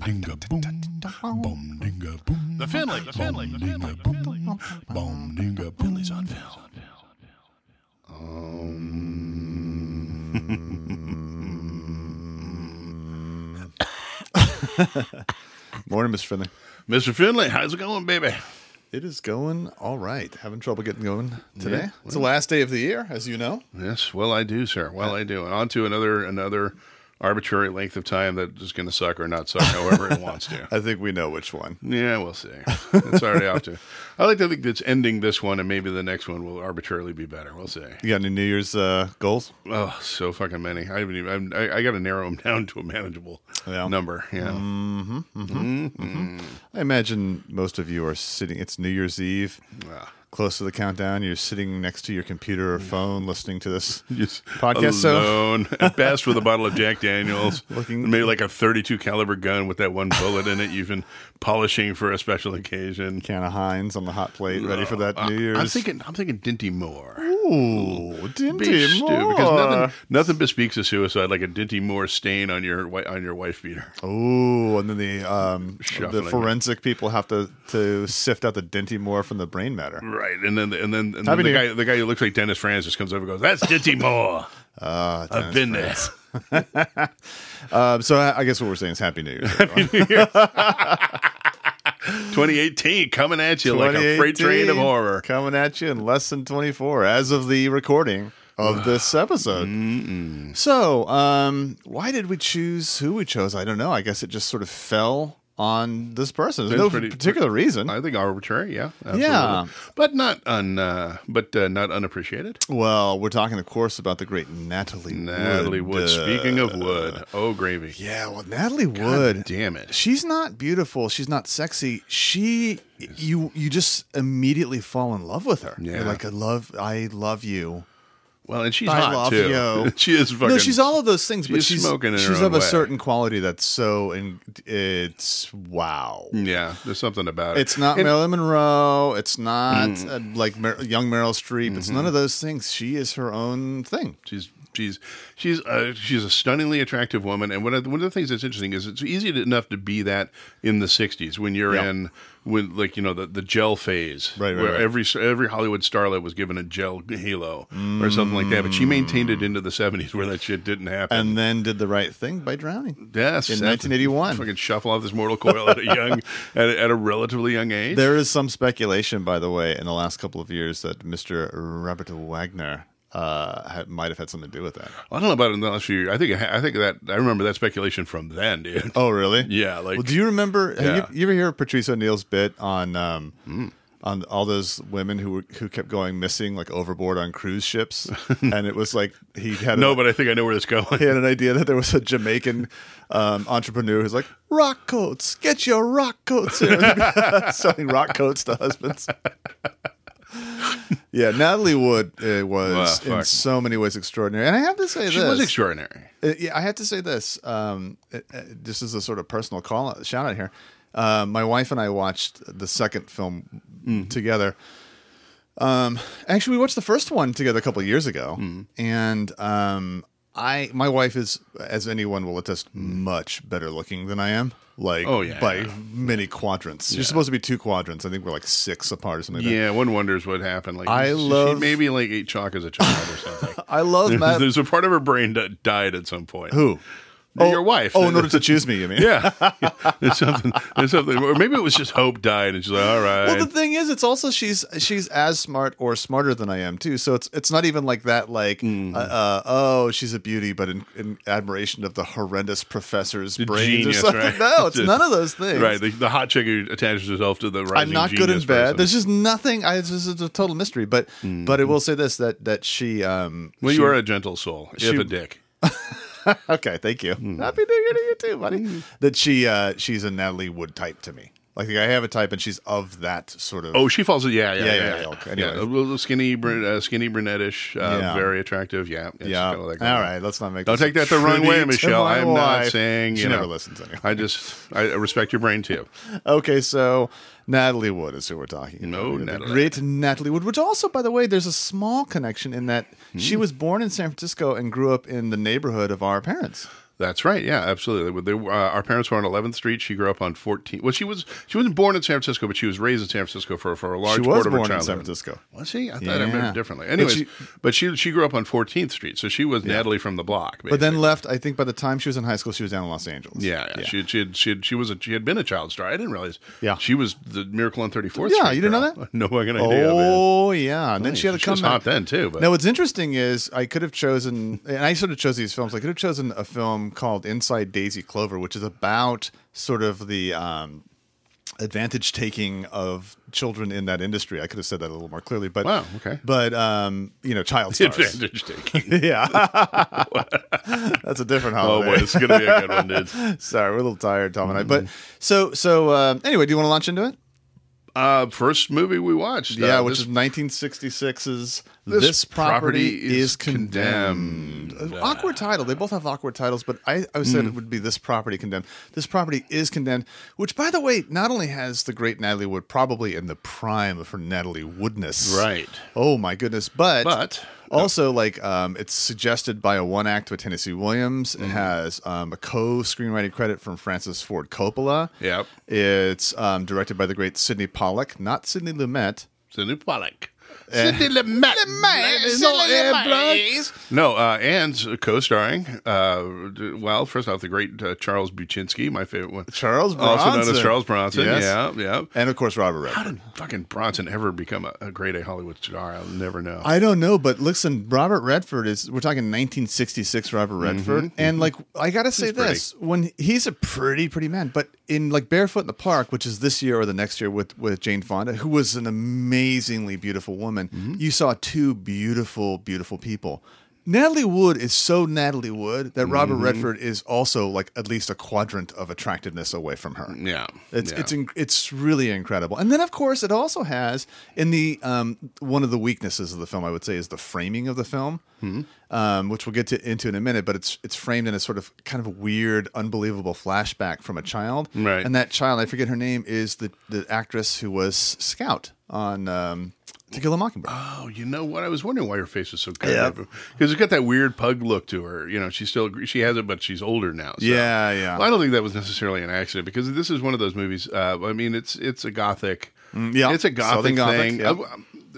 dinga boom, boom dinga boom. The Finley, the Finley, the Finley, the Finley. Boom dinga Finley's on film. Um. Morning, Mr. Finley. Mr. Finley, how's it going, baby? It is going all right. Having trouble getting going today. Yeah, it's the last day of the year, as you know. Yes, well, I do, sir. Well, uh, I do. And on to another another arbitrary length of time that is going to suck or not suck, however it wants to. I think we know which one. Yeah, we'll see. It's already off to. I like to think that's ending this one, and maybe the next one will arbitrarily be better. We'll see. You got any New Year's uh, goals? Oh, so fucking many. I haven't even. I, I got to narrow them down to a manageable Yeah. number. Yeah. I imagine most of you are sitting. It's New Year's Eve, Ah. Close to the countdown. You're sitting next to your computer or phone, listening to this Just podcast. So alone, at best with a bottle of Jack Daniels, Looking- maybe like a 32 caliber gun with that one bullet in it. You've been polishing for a special occasion. can of Heinz on the hot plate, ready for that New Year's. I'm thinking, I'm thinking Dinty Moore. Ooh, Dinty Beef stew, Moore. because nothing, nothing bespeaks a suicide like a Dinty Moore stain on your on your wife beater. Ooh, and then the um, the forensic people have to to sift out the Dinty Moore from the brain matter. Right, and then and then, and then the guy the guy who looks like Dennis Francis comes over and goes, "That's Dinty Moore. Ah, I've been Franz. there." Um, so I I guess what we're saying is Happy New Year. everyone. 2018 coming at you like a freight train of horror. coming at you in less than 24 as of the recording of this episode. So, um, why did we choose who we chose? I don't know. I guess it just sort of fell on this person. There's no pretty- particular reason. I think arbitrary, yeah, absolutely. Yeah. but not un, uh, but uh, not unappreciated. well, we're talking, of course, about the great Natalie Natalie Wood. Wood. Speaking of wood, oh gravy. Yeah, well, Natalie Wood. damn it. She's not beautiful. She's not sexy. She, you, you just immediately fall in love with her. Yeah. You're like, I love, I love you. Well, and she's I hot love too. you. she is fucking. no, she's all of those things, but she's she's smoking in her she's own of a way. certain quality that's so, and it's wow. Yeah, there's something about it. It's not And- Marilyn Monroe. It's not Mm. uh, like Mer- young Meryl Streep. It's Mm-hmm. none of those things. She is her own thing. She's she's she's uh, she's a stunningly attractive woman, and one of the, one of the things that's interesting is it's easy to, enough to be that in the '60s when you're Yeah. in when like you know the, the gel phase, Right, right, where right. every every Hollywood starlet was given a gel halo or something like that. But she maintained it into the '70s where that shit didn't happen. And then did the right thing by drowning. yes, in that's- 1981. fucking shuffle off this mortal coil at a young at a, at a relatively young age. There is some speculation, by the way, in the last couple of years that Mr. Robert Wagner uh, might have had something to do with that. I don't know about it in the last few years. I think I think that I remember that speculation from then, dude. Oh, really? Yeah, like well, do you remember? Yeah. You, you ever hear Patrice O'Neal's bit on um, Hmm. on all those women who were, who kept going missing, like overboard on cruise ships? and it was like he had no, a, but I think I know where this going. he had an idea that there was a Jamaican um, entrepreneur who's like rock coats, get your rock coats here, selling rock coats to husbands. Yeah, Natalie Wood uh, was in so many ways extraordinary, and I have to say She this: was extraordinary. uh, yeah, I have to say this. Um, uh, uh, this is a sort of personal call out, shout out here. Uh, my wife and I watched the second film together. Um, actually, we watched the first one together a couple of years ago, and um, I, my wife is, as anyone will attest, much better looking than I am. Like, Oh, yeah, by many quadrants. You're supposed to be two quadrants. I think we're like six apart or something. Like that. Yeah, one wonders what happened. Like I she love- maybe like ate chalk as a child or something. I love Matt. There's a part of her brain that died at some point. Who? Your wife. Oh, in order to choose me, you mean? yeah, there's something. There's something. Or maybe it was just hope died, and she's like, all right. Well, the thing is, it's also she's she's as smart or smarter than I am too. So it's it's not even like that. Like, Hmm. uh, uh, oh, she's a beauty, but in, in admiration of the horrendous professor's brains genius, or something. right? No, it's Just- none of those things. right, the, the hot chick who attaches herself to the rising I'm not good in genius bed. person. There's just nothing. I, it's, just, it's a total mystery. But but I will say this that that she. Um, well, she- you are a gentle soul, if she- a dick. okay. Thank you. Hmm. Happy New Year to you too, buddy. That she uh, she's a Natalie Wood type to me. Like I have a type, and she's of that sort of. Oh, she falls. Yeah, yeah, Yeah, yeah. yeah, yeah, yeah, okay. Yeah, a little skinny, brun- uh, skinny brunettish, uh, Yeah. very attractive. Yeah, yeah. kind of like that. right. Let's not make. Don't take that the wrong way, Michelle. I'm not wife. saying she you know. never listens anyway. I just I respect your brain too. Okay, so Natalie Wood is who we're talking about. No, The Natalie. Great Natalie Wood, which also, by the way, there's a small connection in that she Hmm. was born in San Francisco and grew up in the neighborhood of our parents. That's right. Yeah, absolutely. They, uh, our parents were on 11th Street. She grew up on 14th. Well, she was she wasn't born in San Francisco, but she was raised in San Francisco for for a large part of her childhood. She was born in. San Francisco. Was she? I thought I remember Yeah. differently. But Anyways, she- but she she grew up on 14th Street, so she was Natalie from the block. But then left. I think by the time she was in high school, she was down in Los Angeles. Yeah, yeah. She, had, she, had, she, had, she was a, she had been a child star. I didn't realize. Yeah. she was the Miracle on Thirty Fourth. Yeah, Street you didn't know that? No fucking idea. man. Oh yeah, and then she had to She come was back. hot then too. But Now, what's interesting is I could have chosen, and I sort of chose these films. I could have chosen a film called Inside Daisy Clover, which is about sort of the um, advantage taking of children in that industry. I could have said that a little more clearly, but Wow, okay. But um, you know, child stars. advantage taking. yeah, that's a different oh boy, it's gonna be a good one, dude. Sorry, we're a little tired, Tom and I. But so so uh, anyway, do you want to launch into it? Uh, first movie we watched. Yeah, uh, which this- is 1966's This This, Property, Property is Condemned. Condemned. Uh, Awkward title. They both have awkward titles, but I, I said it would be This Property Condemned. This Property is Condemned, which, by the way, not only has the great Natalie Wood probably in the prime of her Natalie Woodness. Right. Oh, my goodness. But. But also, like, um, it's suggested by a one act with Tennessee Williams. Mm-hmm. It has um, a co screenwriting credit from Francis Ford Coppola. Yep. It's um, directed by the great Sydney Pollack, not Sidney Lumet. Sydney Pollack. Eh. Sidney Lumet. No, uh, and co-starring. Uh, well, first off, the great uh, Charles Buczynski, my favorite one. Charles also known as Charles Bronson. Yes. Yeah, yeah. And of course, Robert Redford. How did fucking Bronson ever become a, a great A Hollywood star? I'll never know. I don't know, but listen, Robert Redford is. We're talking 1966 Robert Redford, and like I gotta say Mm-hmm, pretty. this: when he's a pretty, pretty man, but in like Barefoot in the Park, which is this year or the next year with with Jane Fonda, who was an amazingly beautiful woman, Mm-hmm. you saw two beautiful, beautiful people. Natalie Wood is so Natalie Wood that Robert Mm-hmm. Redford is also like at least a quadrant of attractiveness away from her. yeah, It's yeah. it's it's really incredible. And then of course it also has in the um, one of the weaknesses of the film I would say is the framing of the film, Hmm. um, which we'll get to into in a minute. But it's it's framed in a sort of kind of weird, unbelievable flashback from a child, Right. And that child, I forget her name, is the the actress who was Scout on um, To Kill a Mockingbird. Oh, you know what? I was wondering why her face was so good. Yeah. Because it's got that weird pug look to her. You know, she's still she has it, but she's older now. so- Yeah, yeah. Well, I don't think that was necessarily an accident because this is one of those movies. Uh, I mean, it's it's a gothic. Mm, yeah. it's a gothic thing. yeah. I-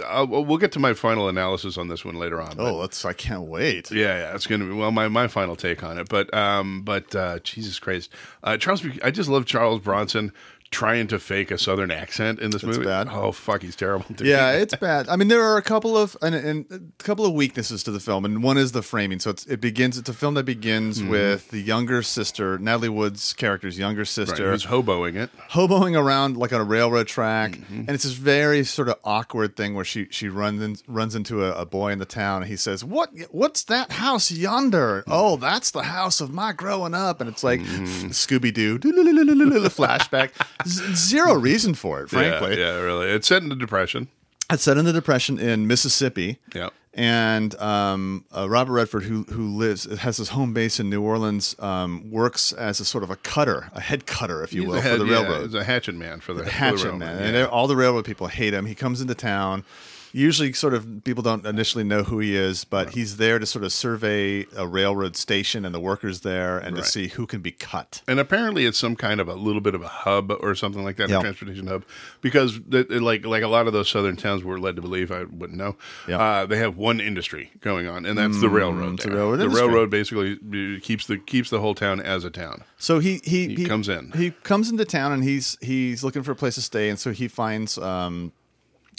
I- we'll get to my final analysis on this one later on. oh, that's I can't wait. Yeah, yeah, it's gonna be well my, my final take on it. But um, but uh, Jesus Christ, uh, Charles, I just love Charles Bronson trying to fake a southern accent in this movie. bad. Oh fuck, he's terrible. dude. Yeah, it's bad. I mean, there are a couple of and, and a couple of weaknesses to the film, and one is the framing. So it's, it begins. It's a film that begins Mm-hmm. with the younger sister, Natalie Wood's character's younger right, sister, hoboing it. hoboing around like on a railroad track, Mm-hmm. and it's this very sort of awkward thing where she she runs in, runs into a, a boy in the town, and he says, "What what's that house yonder? Oh, that's the house of my growing up." And it's like Mm-hmm. Scooby Doo flashback. Zero reason for it, frankly. yeah, yeah, really. It's set in the depression. It's set in the Depression in Mississippi. Yeah. And um, uh, Robert Redford, who who lives has his home base in New Orleans, um, works as a sort of a cutter, a head cutter, if you He's will, head- for the yeah, railroad. he's a hatchet man for the, for the Hatchet railroad, man, yeah. and all the railroad people hate him. He comes into town. Usually, sort of people don't initially know who he is, but he's there to sort of survey a railroad station and the workers there, and to see who can be cut. And apparently, it's some kind of a little bit of a hub or something like that, Yeah. a transportation hub, because the, like like a lot of those southern towns we're led to believe, I wouldn't know. Yeah. Uh, they have one industry going on, and that's the railroad. there. railroad the railroad basically uh, keeps the keeps the whole town as a town. So he he, He comes in. He comes into town and he's he's looking for a place to stay, and so he finds um,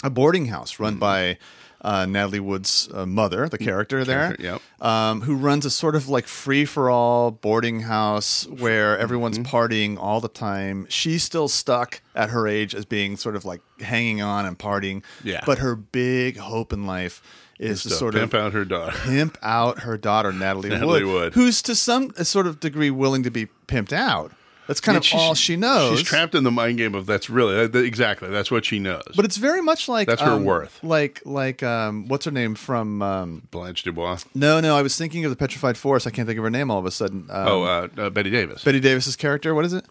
a boarding house Mm-hmm. run by uh, Natalie Wood's uh, mother, the character there, Character, yep. um, who runs a sort of like free for all boarding house where everyone's Mm-hmm. partying all the time. She's still stuck at her age as being sort of like hanging on and partying, Yeah. But her big hope in life is to To sort pimp of pimp out her daughter. pimp out her daughter Natalie, Natalie Wood, Wood. who's to some sort of degree willing to be pimped out. That's kind of all she knows. She's trapped in the mind game of that's really that- exactly that's what she knows. but it's very much like That's her um, worth. Like like um, what's her name from? Um, Blanche Dubois. no, no, I was thinking of the Petrified Forest. I can't think of her name all of a sudden. Um, oh, uh, uh, Bette Davis. Bette Davis's character. What is it?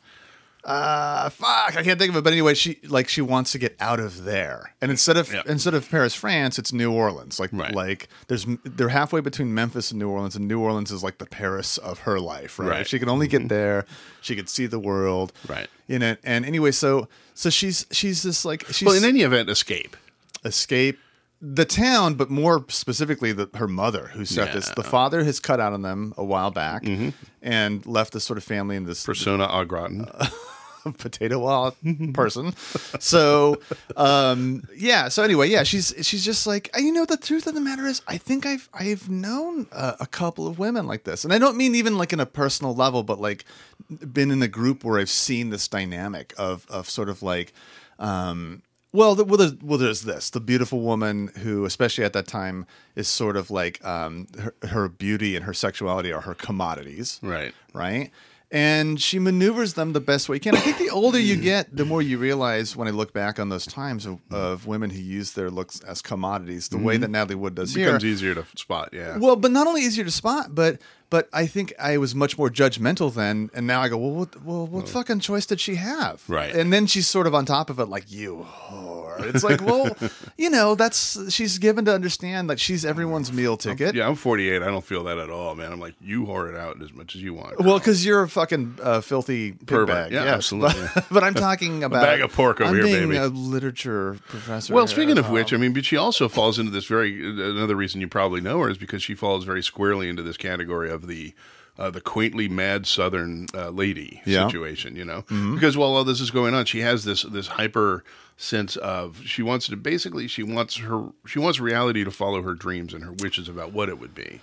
Uh, fuck, I can't think of it. But anyway, she like she wants to get out of there, and instead of Yep. instead of Paris, France, it's New Orleans. Like Right. like there's they're halfway between Memphis and New Orleans, and New Orleans is like the Paris of her life. Right? Right. Mm-hmm. If she could only get there, she could see the world. Right. You know, and anyway, so so she's she's this like she's Well, in any event, escape. escape the town, but more specifically, the, her mother, who set this. The father has cut out on them a while back Mm-hmm. and left this sort of family in this Persona gratin. potato wallet person. So, um, yeah. So anyway, yeah, she's she's just like you know. The truth of the matter is, I think I've I've known a, a couple of women like this, and I don't mean even like in a personal level, but like been in a group where I've seen this dynamic of of sort of like. Um, well, the, well, there's, well, there's this the beautiful woman who, especially at that time, is sort of like um, her, her beauty and her sexuality are her commodities right. right? And she maneuvers them the best way you can. I think the older you get, the more you realize when I look back on those times of, mm. of women who use their looks as commodities, the way mm-hmm. that Natalie Wood does here. Becomes easier to spot. Yeah. Well, but not only easier to spot, but but I think I was much more judgmental then, and now I go, well, what, well, what fucking choice did she have? Right. And then she's sort of on top of it, like you whore. It's like, well, you know, that's she's given to understand that she's everyone's meal ticket. yeah, I'm 48. I don't feel that at all, man. I'm like, you whore it out as much as you want. Well, because you're a fucking uh, filthy pig Pervert. bag. Yeah, yes. absolutely. But, but I'm talking about bag of pork over I'm here, being baby. A literature professor. Well, here. speaking of Um, which, I mean, but she also falls into this very another reason you probably know her is because she falls very squarely into this category of the uh, the quaintly mad Southern uh, lady Yeah. Mm-hmm. situation. You know, because while all this is going on, she has this this hyper sense of she wants to basically she wants her she wants reality to follow her dreams and her wishes about what it would be.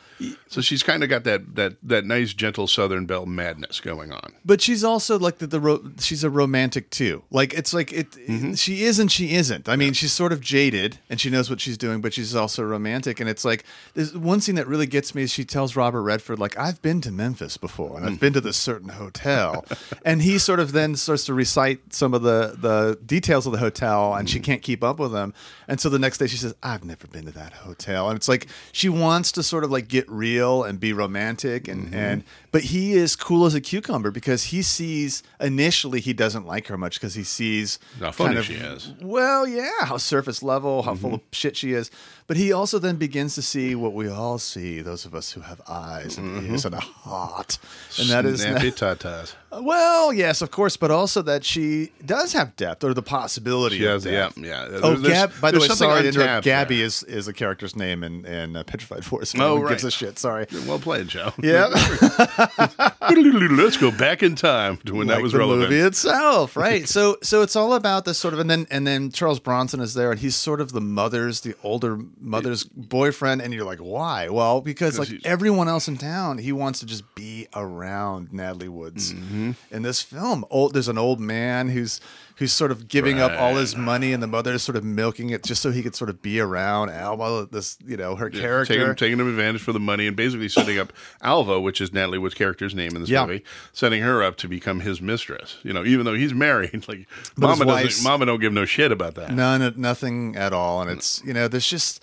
So she's kind of got that that that nice gentle Southern belle madness going on. but she's also like the, the ro- she's a romantic too. Like it's like it. Mm-hmm. She is and she isn't. I mean, she's sort of jaded and she knows what she's doing, but she's also romantic. And it's like there's one scene that really gets me. Is she tells Robert Redford like I've been to Memphis before and Mm. I've been to this certain hotel, and he sort of then starts to recite some of the the details of the hotel, and Mm. she can't keep up with him. And so the next day she says I've never been to that hotel, and it's like she wants to sort of like get real and be romantic and Mm-hmm. and but he is cool as a cucumber because he sees initially he doesn't like her much because he sees How funny kind of- she is. Well, yeah, how surface level, how Mm-hmm. full of shit she is. But he also then begins to see what we all see, those of us who have eyes and ears and a heart. And that is Mm-hmm. Snappy tatas. well, yes, of course, but also that she does have depth or the possibility She of has, yeah, depth. yeah. Oh, There's- Gab, by the way, sorry to interrupt. Gabby there. is, is a character's name in, in uh, Petrified Forest. Oh, Who gives a shit? Sorry. Well played, Joe. Yeah. Let's go back in time to when that like was the relevant. movie itself, right? so, so it's all about this sort of, and then and then Charles Bronson is there, and he's sort of the mother's, the older mother's boyfriend, and you're like, why? Well, because like everyone else in town, he wants to just be around Natalie Woods Mm-hmm. in this film. Old, there's an old man who's who's sort of giving up all his money, and the mother is sort of milking it just so he could sort of be around Alva, this you know her Yeah, character. taking, taking him advantage for the money and basically setting up Alva, which is Natalie Wood's character's name in this Yeah. movie, setting her up to become his mistress. You know, even though he's married, like But Mama doesn't, Mama don't give no shit about that. None, nothing at all, and it's you know there's just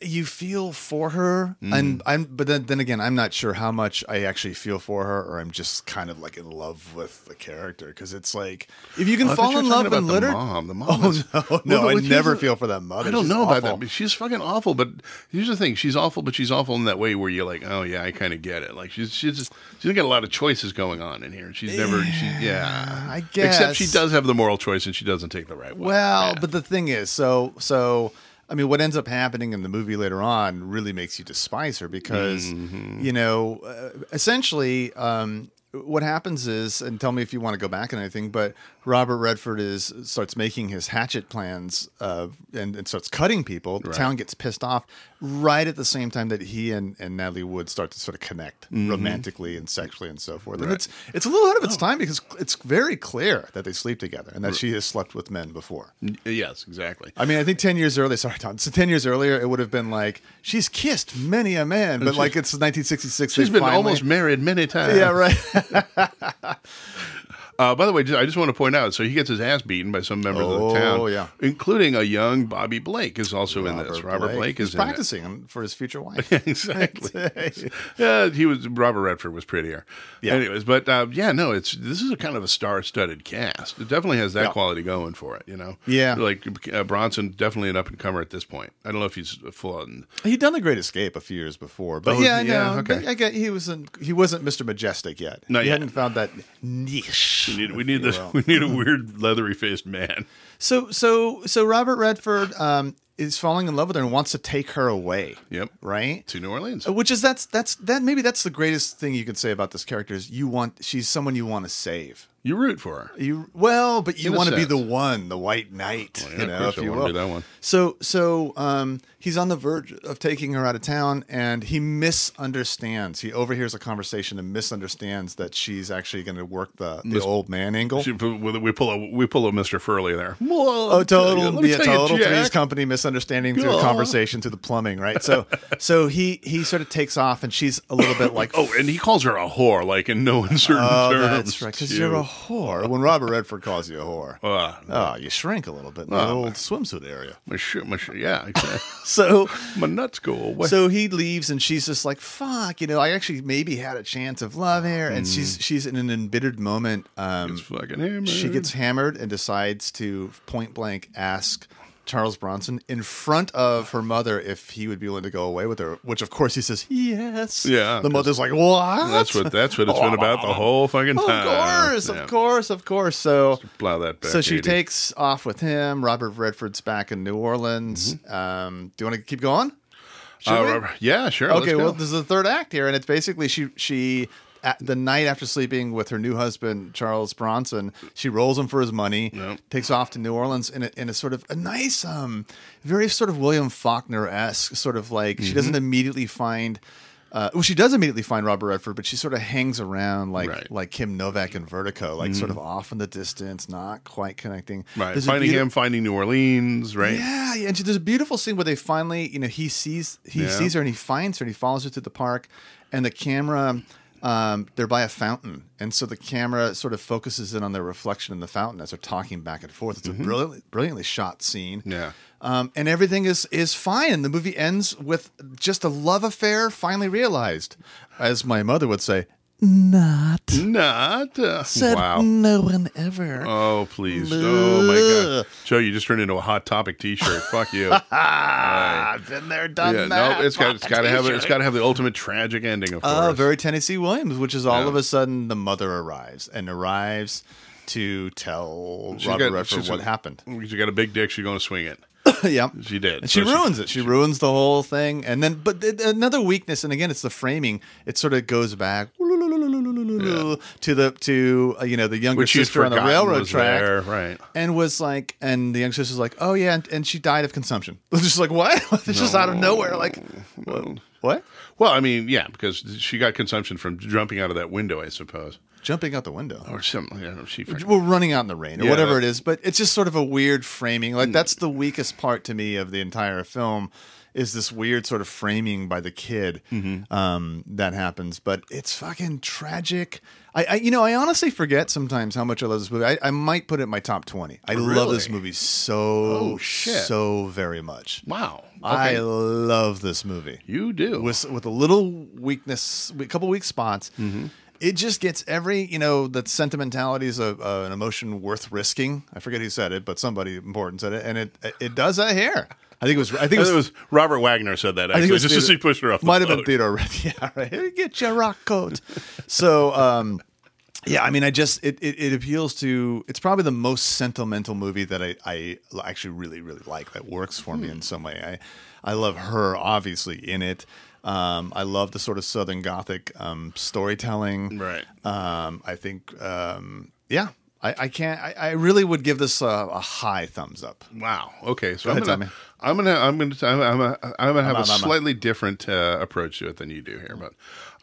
you feel for her, Mm. and I'm but then then again I'm not sure how much I actually feel for her, or I'm just kind of like in love with the character because it's like if you can fall in love about in the mom. The mom Oh is- no, Well, no, but I never feel for that mother. I don't She's know about that. She's fucking awful. But here's the thing: she's awful, but she's awful in that way where you're like, oh yeah, I kind of get it. Like she's she's just, she's got a lot of choices going on in here. She's never, she, yeah, I guess Except she does have the moral choice, and she doesn't take the right one. Well, Yeah. but the thing is, so so I mean, what ends up happening in the movie later on really makes you despise her because Mm-hmm. you know, uh, essentially, um, what happens is, and tell me if you want to go back on anything, but Robert Redford is starts making his hatchet plans uh, and, and starts cutting people. The Right. town gets pissed off right at the same time that he and, and Natalie Wood start to sort of connect romantically and sexually and so forth. And Mm-hmm. Right. it's it's a little out of its time because it's very clear that they sleep together and that she has slept with men before. yes, exactly. I mean, I think ten years earlier. Sorry, Tom. So ten years earlier, it would have been like she's kissed many a man, but like it's 1966. She's been finally- almost married many times. Yeah, right. Uh, by the way, I just want to point out. So he gets his ass beaten by some members of Oh, the town, yeah. including a young Bobby Blake is also in this. Robert Blake, He's is in it. practicing for his future wife. exactly. yeah, he was Robert Redford was prettier. Yeah. Anyways, but uh, yeah, no, it's this is a kind of a star-studded cast. It definitely has that Yeah. quality going for it. You know. Yeah. Like uh, Bronson, definitely an up-and-comer at this point. I don't know if he's full on. He'd done the Great Escape a few years before, but Oh, yeah, yeah, no, okay. I get he wasn't he wasn't Mr. Majestic yet. No, he yet. hadn't found that niche. We need, we need this. We need a weird leathery-faced man. So so so Robert Redford um, is falling in love with her and wants to take her away. Yep. Right. To New Orleans. Uh, Which is that's that's that maybe that's the greatest thing you could say about this character is you want she's someone you want to save. You root for her. You well, but you want to be the one, the white knight, Well, yeah, you know, if you will. be that one. So so um, he's on the verge of taking her out of town, and he misunderstands. He overhears a conversation and misunderstands that she's actually going to work the the old man angle. She- we pull a we pull a Mr. Furley there. Oh, total be a total Three's Company misunderstanding through Aw. conversation through the plumbing, right? So, so he he sort of takes off, and she's a little bit like, Oh, and he calls her a whore, like in no uncertain oh, terms. that's right, because you're a whore. When Robert Redford calls you a whore, Uh, oh, you shrink a little bit in the Oh. old swimsuit area. my shit, my shit. Yeah, exactly. So, my nuts go away. so he leaves, and she's just like, "Fuck," you know. I actually maybe had a chance of love her, and she's she's in an embittered moment. Um, him. she gets hammered and decides to point blank ask Charles Bronson in front of her mother if he would be willing to go away with her, which of course he says yes. Yeah, The mother's like, what? That's what that's what it's been about the whole fucking time. Of course, Yeah. of course, of course. So Plow that back. so she 80. takes off with him. Robert Redford's back in New Orleans. Um, do you want to keep going? Uh. Yeah, sure. Okay, well, this is the third act here, and it's basically she she the night after sleeping with her new husband Charles Bronson, she rolls him for his money, Yep. takes off to New Orleans in a, in a sort of a nice, um, very sort of William Faulkner esque sort of like she Mm-hmm. doesn't immediately find. Uh, well, she does immediately find Robert Redford, but she sort of hangs around like Right. like Kim Novak in Vertigo, like sort of off in the distance, not quite connecting. right, There's finding beauti- him, finding New Orleans, right? yeah, yeah. And she- there's a beautiful scene where they finally, you know, he sees he Yeah. sees her and he finds her and he follows her to the park, and the camera, um, they're by a fountain, and so the camera sort of focuses in on their reflection in the fountain as they're talking back and forth. It's a brilliant, brilliantly shot scene. Mm-hmm. Yeah. Um, and everything is is fine. And the movie ends with just a love affair finally realized, as my mother would say. Not Not. Uh, said wow. no one ever. Oh please! Oh my God, Joe, you just turned into a hot topic T-shirt. Fuck you. I've been there, done yeah, that. no, it's got it's got to have it's got to have the ultimate tragic ending, of course. Oh, very Tennessee Williams, which is all Yeah. of a sudden the mother arrives and arrives to tell She's Robert got- Redford what a- happened. She got a big dick. She's going to swing it. yeah. She did. And she So ruins it. She ruins the whole thing. And then, but th- another weakness, and again, it's the framing. It sort of goes back to the to uh, you know the younger Which sister on the railroad track, there, right? and was like, and the young sister's like, oh yeah, and, and she died of consumption. Just like what? it's just out of nowhere. Like Well, what? well, I mean, yeah, because she got consumption from jumping out of that window, I suppose, Jumping out the window. or something. I don't she Well, running out in the rain or Yeah, whatever that- it is, but it's just sort of a weird framing. Like that's the weakest part to me of the entire film is this weird sort of framing by the kid Mm-hmm. um, that happens. But it's fucking tragic. I, I, you know, I honestly forget sometimes how much I love this movie. I, I might put it in my top twenty. I love this movie so Oh, shit. so very much. wow. I love this movie you do. with with a little weakness, a couple weak spots. Mm-hmm. It just gets every you know the sentimentality is a, uh, an emotion worth risking. I forget who said it, but somebody important said it, and it it does that here. I think it was. I think it was. it was Robert Wagner said that. I think it was just as he pushed her off. The Might have been boat. Theodore. Yeah, right. Get your rock coat. so, um, yeah, I mean, I just it, it it appeals to. It's probably the most sentimental movie that I I actually really really like that works for Hmm. me in some way. I I love her obviously in it. Um, I love the sort of Southern Gothic um, storytelling. Right. Um, I think. Um, yeah. I, I can't. I, I really would give this a, a high thumbs up. Wow. Okay. So ahead, I'm gonna, Tommy. I'm gonna, I'm gonna, I'm gonna, I'm gonna have I'm a on, I'm on. slightly different uh, approach to it than you do here, but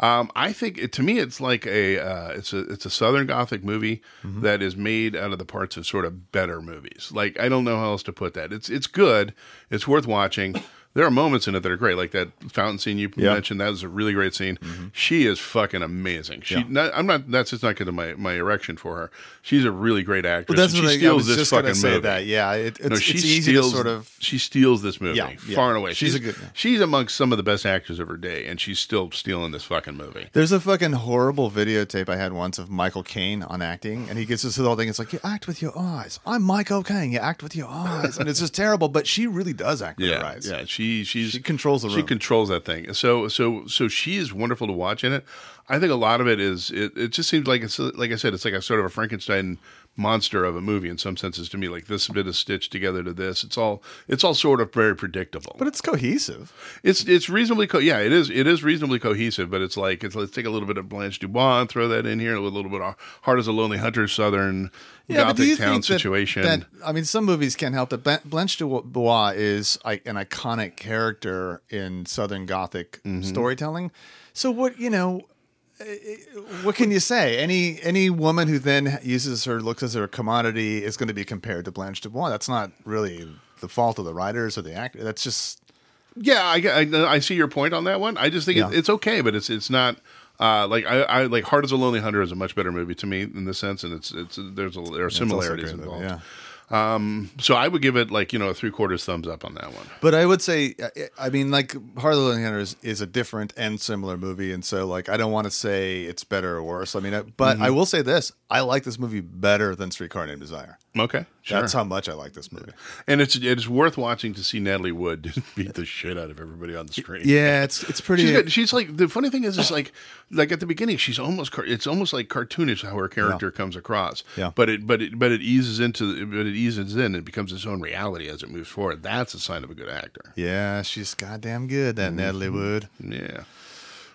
um, I think it, to me it's like a, uh, it's a, it's a Southern Gothic movie Mm-hmm. that is made out of the parts of sort of better movies. Like I don't know how else to put that. It's, it's good. It's worth watching. There are moments in it that are great, like that fountain scene you Yeah. mentioned. That was a really great scene. Mm-hmm. She is fucking amazing. She, Yeah. not, I'm not. That's just not because of my my erection for her. She's a really great actress. But that's she steals was this just fucking movie. that. Yeah, it, it's, No, she it's steals. to sort of. she steals this movie Yeah, far and away. She's She's a good- She's amongst some of the best actors of her day, and she's still stealing this fucking movie. There's a fucking horrible videotape I had once of Michael Caine on acting, and he gets this whole thing. It's like you act with your eyes. I'm Michael Caine. You act with your eyes, and it's just terrible. But she really does act with her eyes. yeah. She she's She controls the She controls that thing. So so so she is wonderful to watch in it. I think a lot of it is it. It just seems like it's like I said, it's like a sort of a Frankenstein monster of a movie in some senses to me. Like this bit is stitched together to this. It's all it's all sort of very predictable. But it's cohesive. It's it's reasonably co- yeah it is it is reasonably cohesive but it's like it's let's take a little bit of Blanche Dubois and throw that in here a little bit of Heart Is a Lonely Hunter Southern but do you Gothic town think that- situation. That, I mean, some movies can't help. Blan- Blanche Dubois is an iconic character in Southern Gothic Mm-hmm. storytelling. So what you know, what can you say? Any any woman who then uses her looks as her commodity is going to be compared to Blanche Dubois. That's not really the fault of the writers or the actor. That's just yeah, I, I I see your point on that one. I just think Yeah. it, it's okay, but it's it's not. Uh, like I, I like Heart Is a Lonely Hunter is a much better movie to me in this sense, and it's it's there's a, there are it's also a similarities great movie, involved. Yeah. So I would give it like you know a three quarters thumbs up on that one. But I would say, I- mean, like the Lonely Hunter is, is a different and similar movie, and so like I don't want to say it's better or worse. I mean, I, but Mm-hmm. I will say this: I like this movie better than Streetcar Named Desire. Okay, sure. That's how much I like this movie. and it's it's worth watching to see Natalie Wood beat the shit out of everybody on the screen. Yeah, it's it's pretty. She's, got, she's like the funny thing is, is like like at the beginning, she's almost it's almost like cartoonish how her character comes across. Yeah. But it but it but it eases into but it eases in. It becomes its own reality as it moves forward. That's a sign of a good actor. yeah, she's goddamn good. That Natalie Mm-hmm. Wood. Yeah.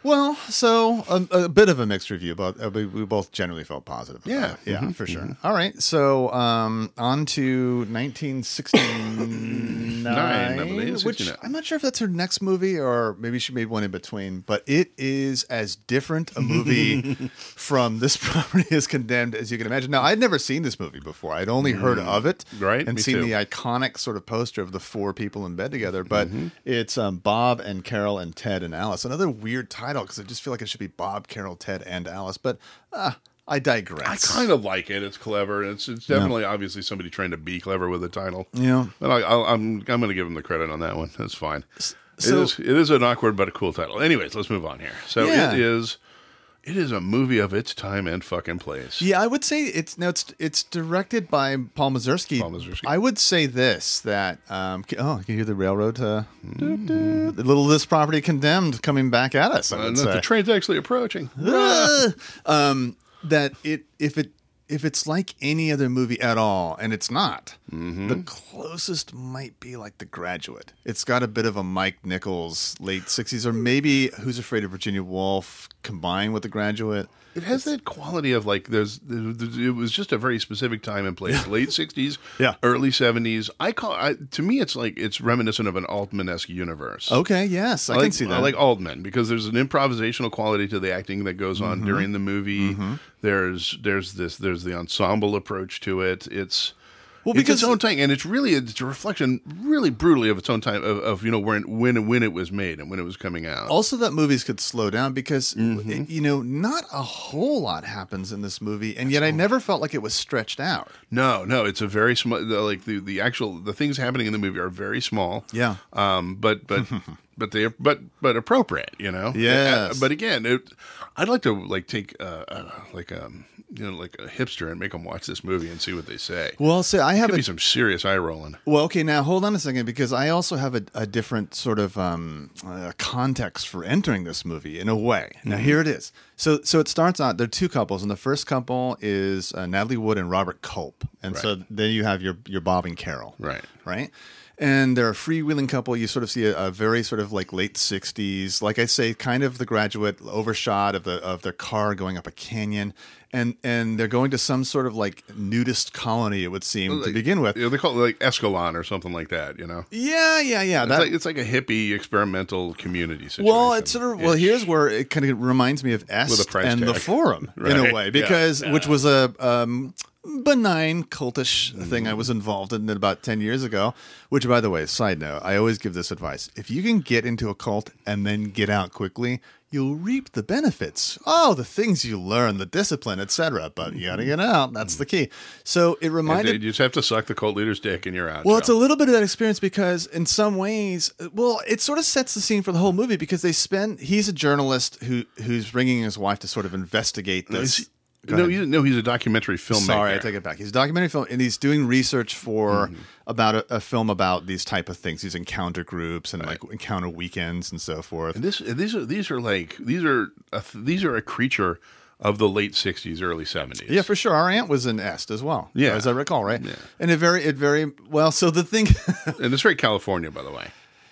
Well, so a, a bit of a mixed review, but uh, we, we both generally felt positive. about Yeah. it. yeah, for sure. All right, so um, on to 1969, Nine, I believe, which 69. I'm not sure if that's her next movie or maybe she made one in between. But it is as different a movie from this property as Condemned as you can imagine. Now, I'd never seen this movie before. I'd only heard of it, Mm. Right, and me seen too. the iconic sort of poster of the four people in bed together. But Mm-hmm. it's um, Bob and Carol and Ted and Alice. Another weird title because I just feel like it should be Bob, Carol, Ted, and Alice. But uh, I digress. I kind of like it. It's clever. It's it's definitely obviously somebody trying to be clever with the title. Yeah. But I, I'll, I'm I'm going to give him the credit on that one. That's fine. so- it is it is an awkward but a cool title. Anyways, let's move on here. So Yeah. it is it is a movie of its time and fucking place. Yeah, I would say it's no, it's it's directed by Paul Mazursky. Paul Mazursky. I would say this that um, oh, I can you hear the railroad? Uh, Mm-hmm. doo-doo. the little this property condemned coming back at us. Uh, the train's actually approaching. Ah! um, that it if it if it's like any other movie at all, and it's not, Mm-hmm. the closest might be like The Graduate. It's got a bit of a Mike Nichols late '60s, or maybe Who's Afraid of Virginia Woolf combined with The Graduate. It has that quality of like there's, it was just a very specific time and place, late '60s, Yeah. early '70s. I call I, to me it's like it's reminiscent of an Altman-esque universe. Okay, yes, I, like, can see that. I like Altman because there's an improvisational quality to the acting that goes on Mm-hmm. during the movie. There's there's this there's the ensemble approach to it. It's Well, it's because- its own time, and it's really it's a reflection, really brutally of its own time of, of you know when when when it was made and when it was coming out. also that movies could slow down because Mm-hmm. it- you know not a whole lot happens in this movie and yet i never felt like it was stretched out No, no, it's a very small. The, like the the actual the things happening in the movie are very small. Yeah. Um. But but but they but but appropriate. You know. Yes. Uh, but again, it, I'd like to like take uh, uh like um you know like a hipster and make them watch this movie and see what they say. well so i have a some serious eye rolling. Well, okay, now hold on a second because I also have a, a different sort of um, uh, context for entering this movie in a way. Now Mm-hmm. here it is. So so it starts out. There are two couples, and the first couple is uh, Natalie Wood and Robert Culp, and so then you have your your Bob and Carol, Right. Right. And they're a freewheeling couple. You sort of see a, a very sort of like late '60s, like I say, kind of the graduate overshot of the of their car going up a canyon, and and they're going to some sort of like nudist colony. It would seem to begin with. Yeah, they call it like Esalen or something like that. You know. Yeah, yeah, yeah. It's That, like it's like a hippie experimental community situation. well, it's sort of well. Here's where it kind of reminds me of Est With a price and the tag. Forum in a Right. way, Yeah. because which was a um, benign cultish thing I mm-hmm. was involved in about 10 years ago. Which, by the way, side note, I always give this advice. If you can get into a cult and then get out quickly, you'll reap the benefits. Oh, the things you learn, the discipline, etc. But you got to mm-hmm. get out. That's the key. So it And reminded you just have to suck the cult leader's dick and you're out. well, it's a little bit of that experience because, in some ways, well, it sort of sets the scene for the whole movie because they spend. He's a journalist who who's bringing his wife to sort of investigate this. Go no, ahead. he's, no, he's a documentary filmmaker. Sorry, I take it back. He's a documentary film, and he's doing research for Mm-hmm. about a, a film about these type of things, these encounter groups and like encounter weekends and so forth. And this, these are these are like these are a, these are a creature of the late '60s, early '70s. Yeah, for sure. Our aunt was in Est as well. Yeah. as I recall, right? Yeah. And it very, it very well. So the thing, and it's very California, by the way.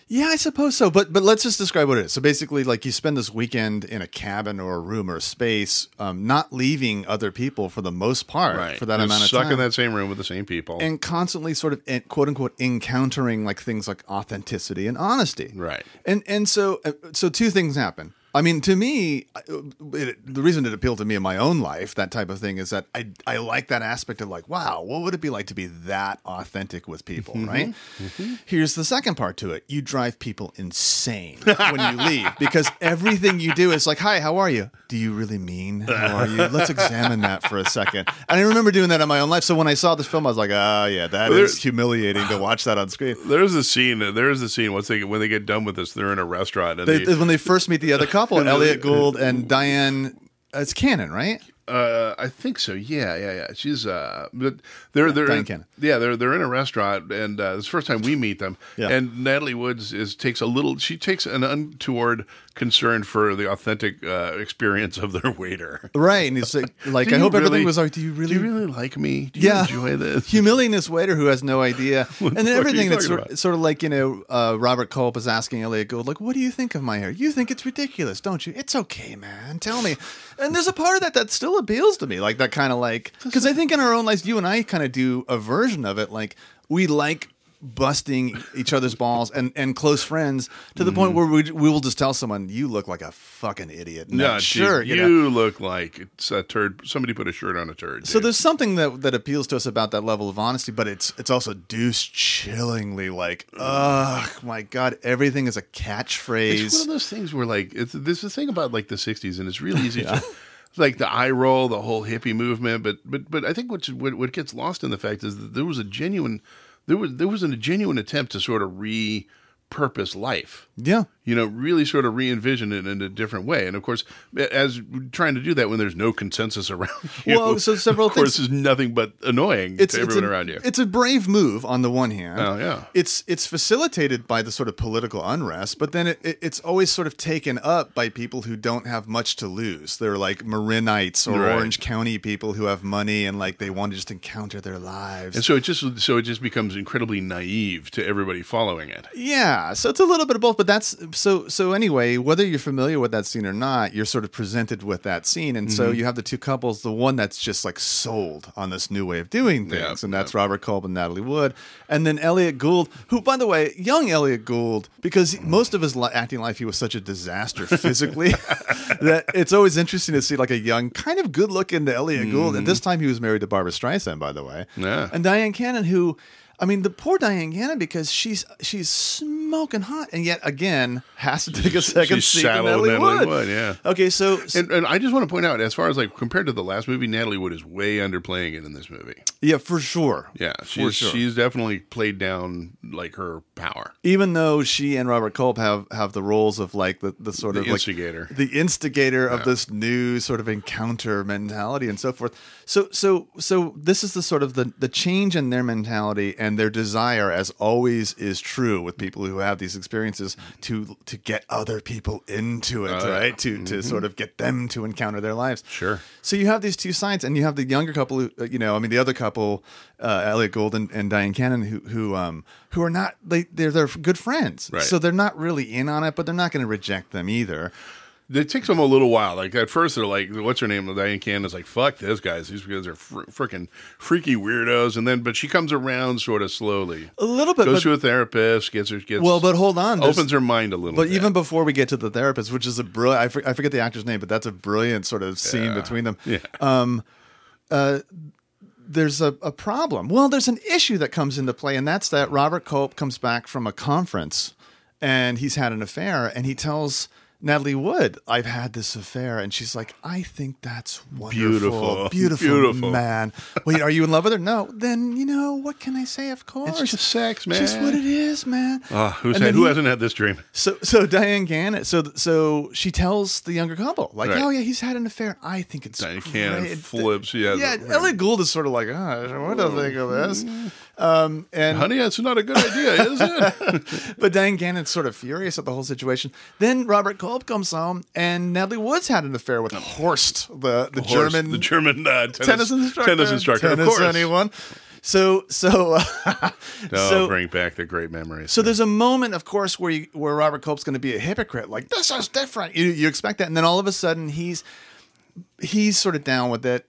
Yeah, I suppose so. But but let's just describe what it is. So basically, like you spend this weekend in a cabin or a room or a space, um, not leaving other people for the most part Right. for that You're amount of stuck time, stuck in that same room with the same people. and constantly sort of quote unquote encountering like things like authenticity and honesty. Right. And and so uh, so two things happen. I mean, to me, it, the reason it appealed to me in my own life, that type of thing, is that I I like that aspect of like, wow, what would it be like to be that authentic with people, Mm-hmm. right? Here's the second part to it: you drive people insane when you leave because everything you do is like, hi, how are you? Do you really mean how are you? Let's examine that for a second. And I remember doing that in my own life. So when I saw this film, I was like, oh yeah, that is humiliating to watch that on screen. there's a scene. There's a scene once they when they get done with this, they're in a restaurant and They, they, when they first meet the other couple, Elliot Gould and Dyan. It's Cannon, right? Uh, I think so. Yeah, yeah, yeah. She's uh, but they're they're Dyan in, Cannon. yeah they're they're in a restaurant and uh, it's the first time we meet them. Yeah. And Natalie Woods is takes a little. She takes an untoward concern for the authentic uh, experience of their waiter. Right, and he's like, like I hope everything was like, do you really, Do you really like me? Do you yeah, enjoy this? humiliating this waiter who has no idea, and then everything that's sort, sort of like you know, uh, Robert Culp is asking Elliot Gould, like, what do you think of my hair? You think it's ridiculous, don't you? It's okay, man. Tell me. And there's a part of that that still appeals to me, like that kind of like, because I think in our own lives, you and I kind of do a version of it, like we like busting each other's balls and, and close friends to the point mm. where we, we will just tell someone you look like a fucking idiot. No, sure, you, you know. look like it's a turd. Somebody put a shirt on a turd. So there's something that that appeals to us about that level of honesty, but it's it's also deuce chillingly like, ugh, my god, everything is a catchphrase. It's one of those things where like it's there's a thing about like the '60s, and it's really easy to like the eye roll, the whole hippie movement. But but but I think what what, what gets lost in the fact is that there was a genuine there was there was a genuine attempt to sort of repurpose life. Yeah, You know, really sort of re-envision it in a different way, and of course, as trying to do that when there's no consensus around you, Well, so several of course, things- is nothing but annoying it's to everyone a, around you. It's a brave move on the one hand. Oh, yeah. It's it's facilitated by the sort of political unrest, but then it, it, it's always sort of taken up by people who don't have much to lose. They're like Marinites or Right. Orange County people who have money and like they want to just encounter their lives. and so it just so it just becomes incredibly naive to everybody following it. Yeah, so it's a little bit of both, but that's so so anyway, whether you're familiar with that scene or not, you're sort of presented with that scene. And so Mm-hmm. you have the two couples, the one that's just like sold on this new way of doing things, Yeah, and that's Robert Culp and Natalie Wood. And then Elliot Gould, who by the way, young Elliot Gould, because most of his li- acting life he was such a disaster physically that it's always interesting to see like a young, kind of good-looking Elliot Gould. and this time he was married to Barbra Streisand, by the way. Mm-hmm. Yeah. And Dyan Cannon, who, I mean, the poor Dyan Cannon because she's she's smoking hot, and yet again has to take a second she's seat in Natalie, Natalie Wood. Wood, yeah. Okay, so And, and I just want to point out, as far as like compared to the last movie, Natalie Wood is way underplaying it in this movie. yeah, for sure. Yeah, for she's sure. she's definitely played down like her power. Even though she and Robert Culp have have the roles of like the, the sort The of like instigator. the instigator of this new sort of encounter mentality and so forth. So so so this is the sort of the the change in their mentality and their desire, as always is true with people who have these experiences, to to get other people into it, yeah. right? To to sort of get them to encounter their lives. Sure. So you have these two sides, and you have the younger couple, who, uh, you know, I mean, the other couple, uh, Elliot Gould and, and Dyan Cannon, who who um who are not they they're they're good friends, Right. so they're not really in on it, but they're not going to reject them either. It takes them a little while. Like at first, they're like, "What's her name?" Dyan Cannon's like, "Fuck this guys. These guys are fr- freaking freaky weirdos." And then, but she comes around sort of slowly. A little bit, Goes but, to a therapist, gets her gets well, but hold on, opens her mind a little. But bit. even before we get to the therapist, which is a brilliant, I, for, I forget the actor's name, but that's a brilliant sort of scene between them. Yeah. Um, uh, there's a, a problem. Well, there's an issue that comes into play, and that's that Robert Culp comes back from a conference and he's had an affair, and he tells Natalie Wood, I've had this affair. And she's like, I think that's wonderful. Beautiful. Beautiful, Beautiful. man. Wait, are you in love with her? No. Then, you know, what can I say? Of course. It's just sex, man. Just what it is, man. Ah, who's had, who he- hasn't had this dream? so so Dyan Cannon, so so she tells the younger couple, like, Right. oh yeah, he's had an affair. I think it's Dyan great. flips. Yeah, Yeah, Elliot Gould is sort of like, oh, what do I think of this? Um, and Honey, that's not a good idea, is it? but Dyan Cannon's sort of furious at the whole situation. Then Robert Culp comes home, and Natalie Woods had an affair with Horst, the the Horst, German the German uh, tennis, tennis instructor. Tennis instructor, Tennis of course. anyone. So so Oh, so bring back the great memories. So there's a moment, of course, where you, where Robert Culp's going to be a hypocrite, like this is different. You you expect that, and then all of a sudden he's he's sort of down with it,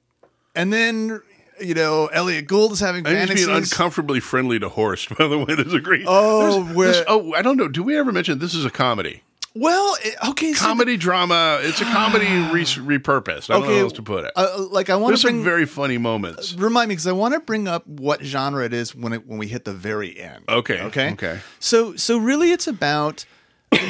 and then you know Elliott Gould is having I think he's fantasies. being uncomfortably friendly to Horst. By the way, there's a great. Oh, there's- where- this- oh, I don't know. Do we ever mention this is a comedy? well, okay, so Comedy drama. It's a comedy re- repurposed. I don't know how else to put it. uh, like I want There's to bring some very funny moments. remind me because I want to bring up what genre it is when it when we hit the very end. Okay, Okay. okay. So so really, it's about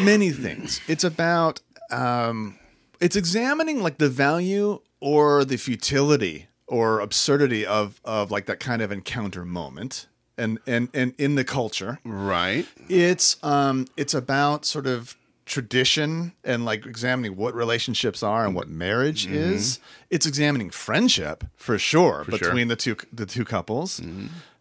many things. It's about um, it's examining like the value or the futility or absurdity of of like that kind of encounter moment. And, and and in the culture, Right. it's um it's about sort of tradition and like examining what relationships are and what marriage is. It's examining friendship for sure sure. between the two the two couples.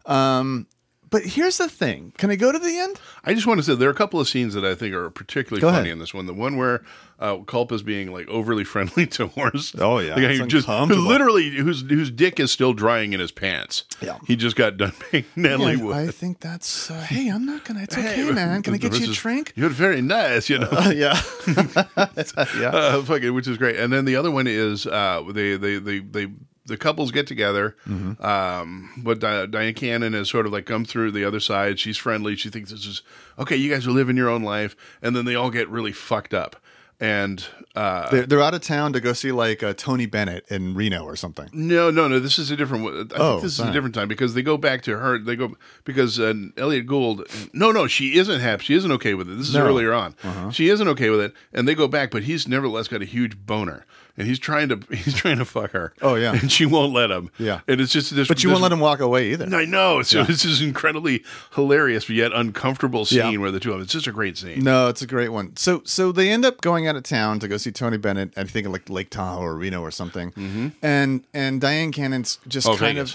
Um but here's the thing. Can I go to the end? I just want to say there are a couple of scenes that I think are particularly Go funny ahead. in this one. The one where uh, Culp is being like overly friendly to Horst. Oh, yeah. the guy It's who just who uncomfortable. literally whose whose dick is still drying in his pants. Yeah. he just got done paying Natalie Yeah, Wood. I think that's uh, hey, I'm not gonna it's okay, Hey, man. Can I get you a drink? You're very nice, you know. yeah. yeah. uh, fucking, which is great. And then the other one is uh, they, they, they, they, the couples get together. Mm-hmm. Um, but Di- Dyan Cannon has sort of like come through the other side. She's friendly. She thinks this is okay. You guys are living your own life, and then they all get really fucked up. And uh, They're, they're out of town to go see like uh, Tony Bennett in Reno or something. no, no, no. This is a different. I think Oh, this is fine. a different time because they go back to her. They go because uh, Elliott Gould. No, no, she isn't happy. She isn't okay with it. This is No. Uh-huh. earlier on. She isn't okay with it, and they go back. But he's nevertheless got a huge boner, and he's trying to he's trying to fuck her. Oh, yeah. and she won't let him. Yeah. and it's just this. But you this- won't let him walk away either. I know. So Yeah. this is incredibly hilarious, but yet uncomfortable scene Yeah. where the two of them. It's just a great scene. No, it's a great one. So so they end up going out of town to go see Tony Bennett. I think like Lake Tahoe or Reno or something. And and Dyan Cannon's just Oh, kind Vegas.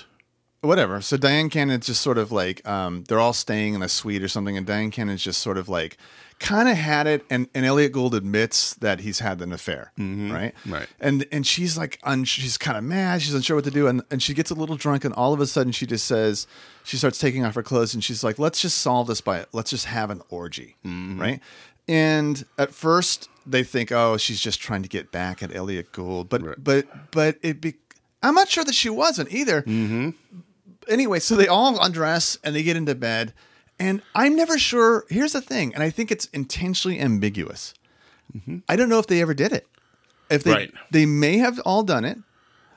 of whatever. So Dyan Cannon's just sort of like um, they're all staying in a suite or something, and Dyan Cannon's just sort of like kind of had it, and and Elliott Gould admits that he's had an affair, mm-hmm. right? Right. And and she's like un- she's kind of mad. She's unsure what to do, and and she gets a little drunk, and all of a sudden she just says she starts taking off her clothes, and she's like, let's just solve this by let's just have an orgy, mm-hmm. right? And at first they think, oh, she's just trying to get back at Elliott Gould, but but but it be. I'm not sure that she wasn't either mm-hmm. anyway, so they all undress and they get into bed. And I'm never sure. Here's the thing, and I think it's intentionally ambiguous. I don't know if they ever did it. If they Right. they may have all done it.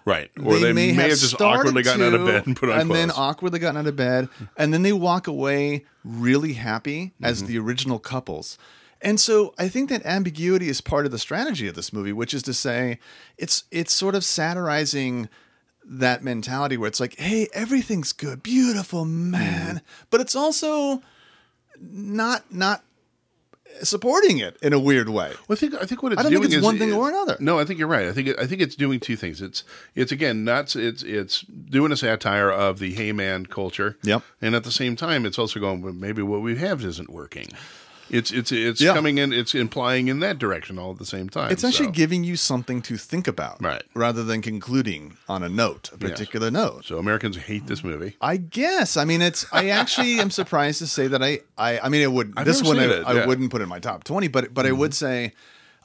Right, or they, may, have, just awkwardly gotten out of bed and put on clothes. and clothes. then awkwardly gotten out of bed, and then they walk away really happy as Mm-hmm. the original couples. And so I think that ambiguity is part of the strategy of this movie, which is to say, it's it's sort of satirizing that mentality where it's like, hey, everything's good, beautiful, man, mm. but it's also not not supporting it in a weird way. Well, I think I think what it's I don't doing think it's is one thing or another. No, I think you're right. I think it, I think it's doing two things. It's it's again not it's it's doing a satire of the hey man culture. Yep. And at the same time, it's also going well, maybe what we have isn't working. It's it's it's Yeah. coming in. It's implying in that direction all at the same time. It's actually so. giving you something to think about, Right. Rather than concluding on a note, a particular note. So Americans hate this movie. I guess. I mean, it's. I actually am surprised to say that I. I. I mean, it would. I've this one I, I yeah. Mm-hmm. wouldn't put in my top twenty, but but I would say.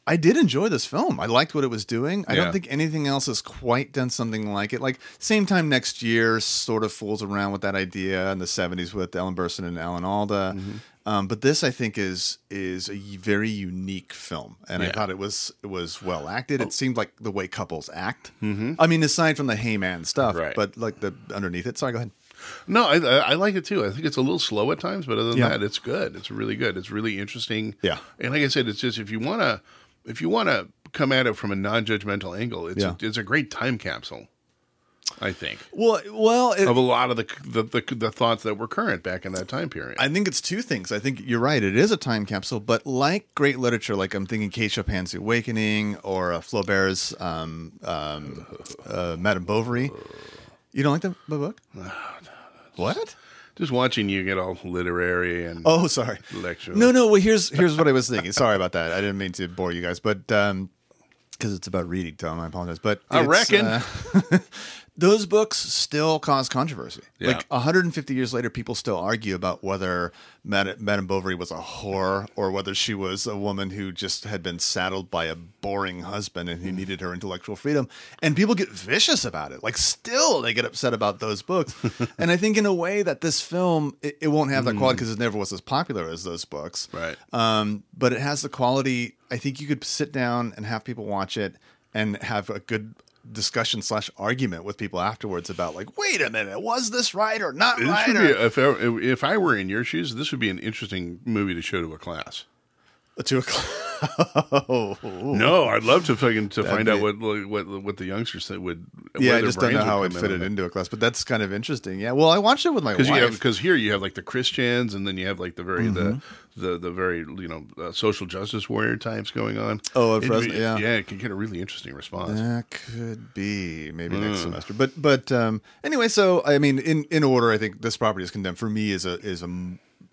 I did enjoy this film. I liked what it was doing. I Yeah. don't think anything else has quite done something like it. Like same time next year, sort of fools around with that idea in the '70s with Ellen Burstyn and Alan Alda. Mm-hmm. Um, but this, I think, is is a very unique film, and I thought it was it was well acted. It seemed like the way couples act. Mm-hmm. I mean, aside from the hey man stuff, Right. but like the underneath it. Sorry, go ahead. No, I, I like it too. I think it's a little slow at times, but other than Yeah. that, it's good. It's really good. It's really interesting. Yeah. And like I said, it's just if you want to, if you want to come at it from a non-judgmental angle, it's Yeah. a, it's a great time capsule. I think Well, well, it, of a lot of the, the the the thoughts that were current back in that time period. I think it's two things. I think you're right. It is a time capsule, but like great literature, like I'm thinking Kate Chopin's Awakening or uh, Flaubert's um, um, uh, Madame Bovary. You don't like the, the book? What? just watching you get all literary and Oh, sorry. lecture. No, no. Well, here's here's what I was thinking. Sorry about that. I didn't mean to bore you guys, but Um, because it's about reading, Tom, I apologize. But I reckon. uh, those books still cause controversy. Yeah. Like 150 years later, people still argue about whether Mad- Madame Bovary was a whore or whether she was a woman who just had been saddled by a boring husband and who needed her intellectual freedom. And people get vicious about it. Like, still, they get upset about those books. and I think, in a way, that this film it, it won't have that quality because it never was as popular as those books. Right. Um, but it has the quality. I think you could sit down and have people watch it and have a good discussion slash argument with people afterwards about like, wait a minute, was this right or not This right? or- be, if, I, if I were in your shoes, this would be an interesting movie to show to a class. Two o'clock. oh, No, I'd love to fucking to find be- out what what what the youngsters said would. yeah, I just don't know how it in fit it into a class, but that's kind of interesting. Yeah, well, I watched it with my wife. because here you have like the Christians and then you have like the very Mm-hmm. the, the the very you know uh, social justice warrior types going on. Oh, at It'd Fresno, yeah. yeah, it can get a really interesting response. That could be maybe next Mm. semester, but but um, anyway. So I mean, in in order, I think this property is condemned. For me, is a is a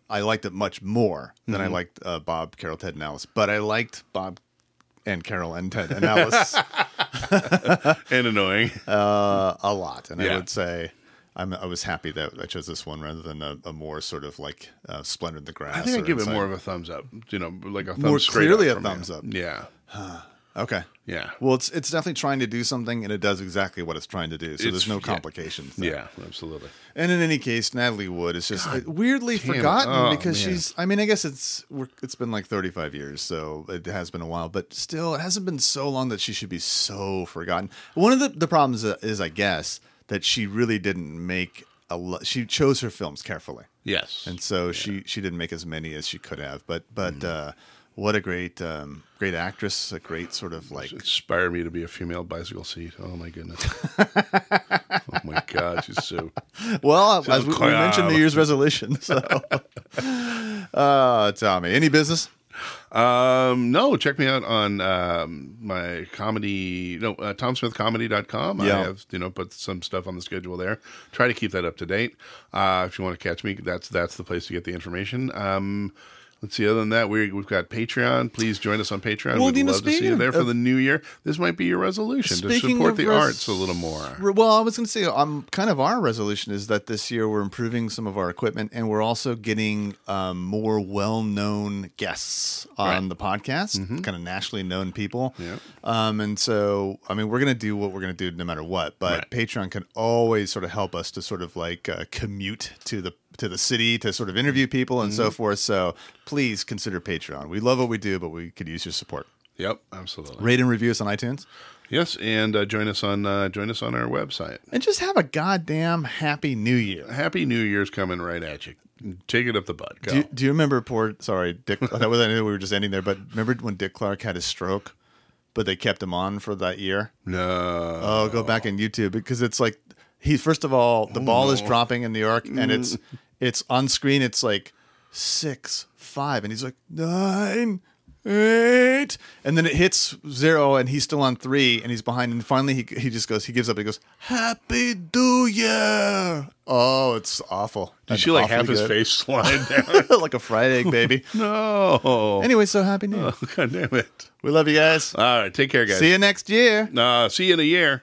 I liked it much more than Mm-hmm. I liked uh, Bob, Carol, Ted, and Alice. But I liked Bob and Carol and Ted and Alice and annoying. uh, a lot, and I would say. I'm, I was happy that I chose this one rather than a, a more sort of like uh, Splendor in the Grass. I think I'd give it more of a thumbs up. You know, like a thumbs More clearly a thumbs you. up. Yeah, Okay. yeah, Well, it's it's definitely trying to do something, and it does exactly what it's trying to do. So It's- there's no yeah. complications. there. yeah. Absolutely. And in any case, Natalie Wood is just uh, weirdly damn it. forgotten Oh, because man. she's. I mean, I guess it's we're, it's been like 35 years, so it has been a while, but still, it hasn't been so long that she should be so forgotten. One of the the problems uh, is, I guess, that she really didn't make a. Lo- she chose her films carefully, Yes. and so she she didn't make as many as she could have. But but Mm. uh, what a great um, great actress, a great sort of like inspire me to be a female bicycle seat. Oh my goodness. oh my god, she's so Well, as we, we mentioned, New Year's resolution. So, uh, Tommy, any business? Um, no, check me out on um, my comedy, no, uh, tomsmithcomedy.com. Yeah. I have, you know, put some stuff on the schedule there. Try to keep that up to date. Uh, if you want to catch me, that's that's the place to get the information. Um, let's see. Other than that, we, we've got Patreon. Please join us on Patreon. Well, We'd love to see you there for the new year. This might be your resolution to support the res- arts a little more. Well, I was going to say, um, kind of our resolution is that this year we're improving some of our equipment, and we're also getting um, more well-known guests on Right. the podcast, kind of nationally known people. Yeah. Um, and so, I mean, we're going to do what we're going to do no matter what. But Right. Patreon can always sort of help us to sort of like uh, commute to the to the city to sort of interview people and so forth. So please consider Patreon. We love what we do, but we could use your support. Yep, absolutely. Rate and review us on iTunes. Yes, and uh, join us on uh, join us on our website. And just have a goddamn happy new year. Happy New Year's coming right at you. Take it up the butt. Do you, do you remember poor? Sorry, Dick. that was I knew we were just ending there, but remember when Dick Clark had his stroke, but they kept him on for that year. no. Oh, go back on YouTube because it's like he. First of all, the ball is dropping in New York, and it's it's on screen. It's like six five, and he's like nine eight, and then it hits zero, and he's still on three, and he's behind, and finally he he just goes, he gives up, he goes, Happy New Year. Oh, it's awful. Did you see like half his face slide down? like a fried egg, baby. no. Anyway, so happy New Year. Oh, God damn it. We love you guys. All right. Take care, guys. See you next year. Uh, see you in a year.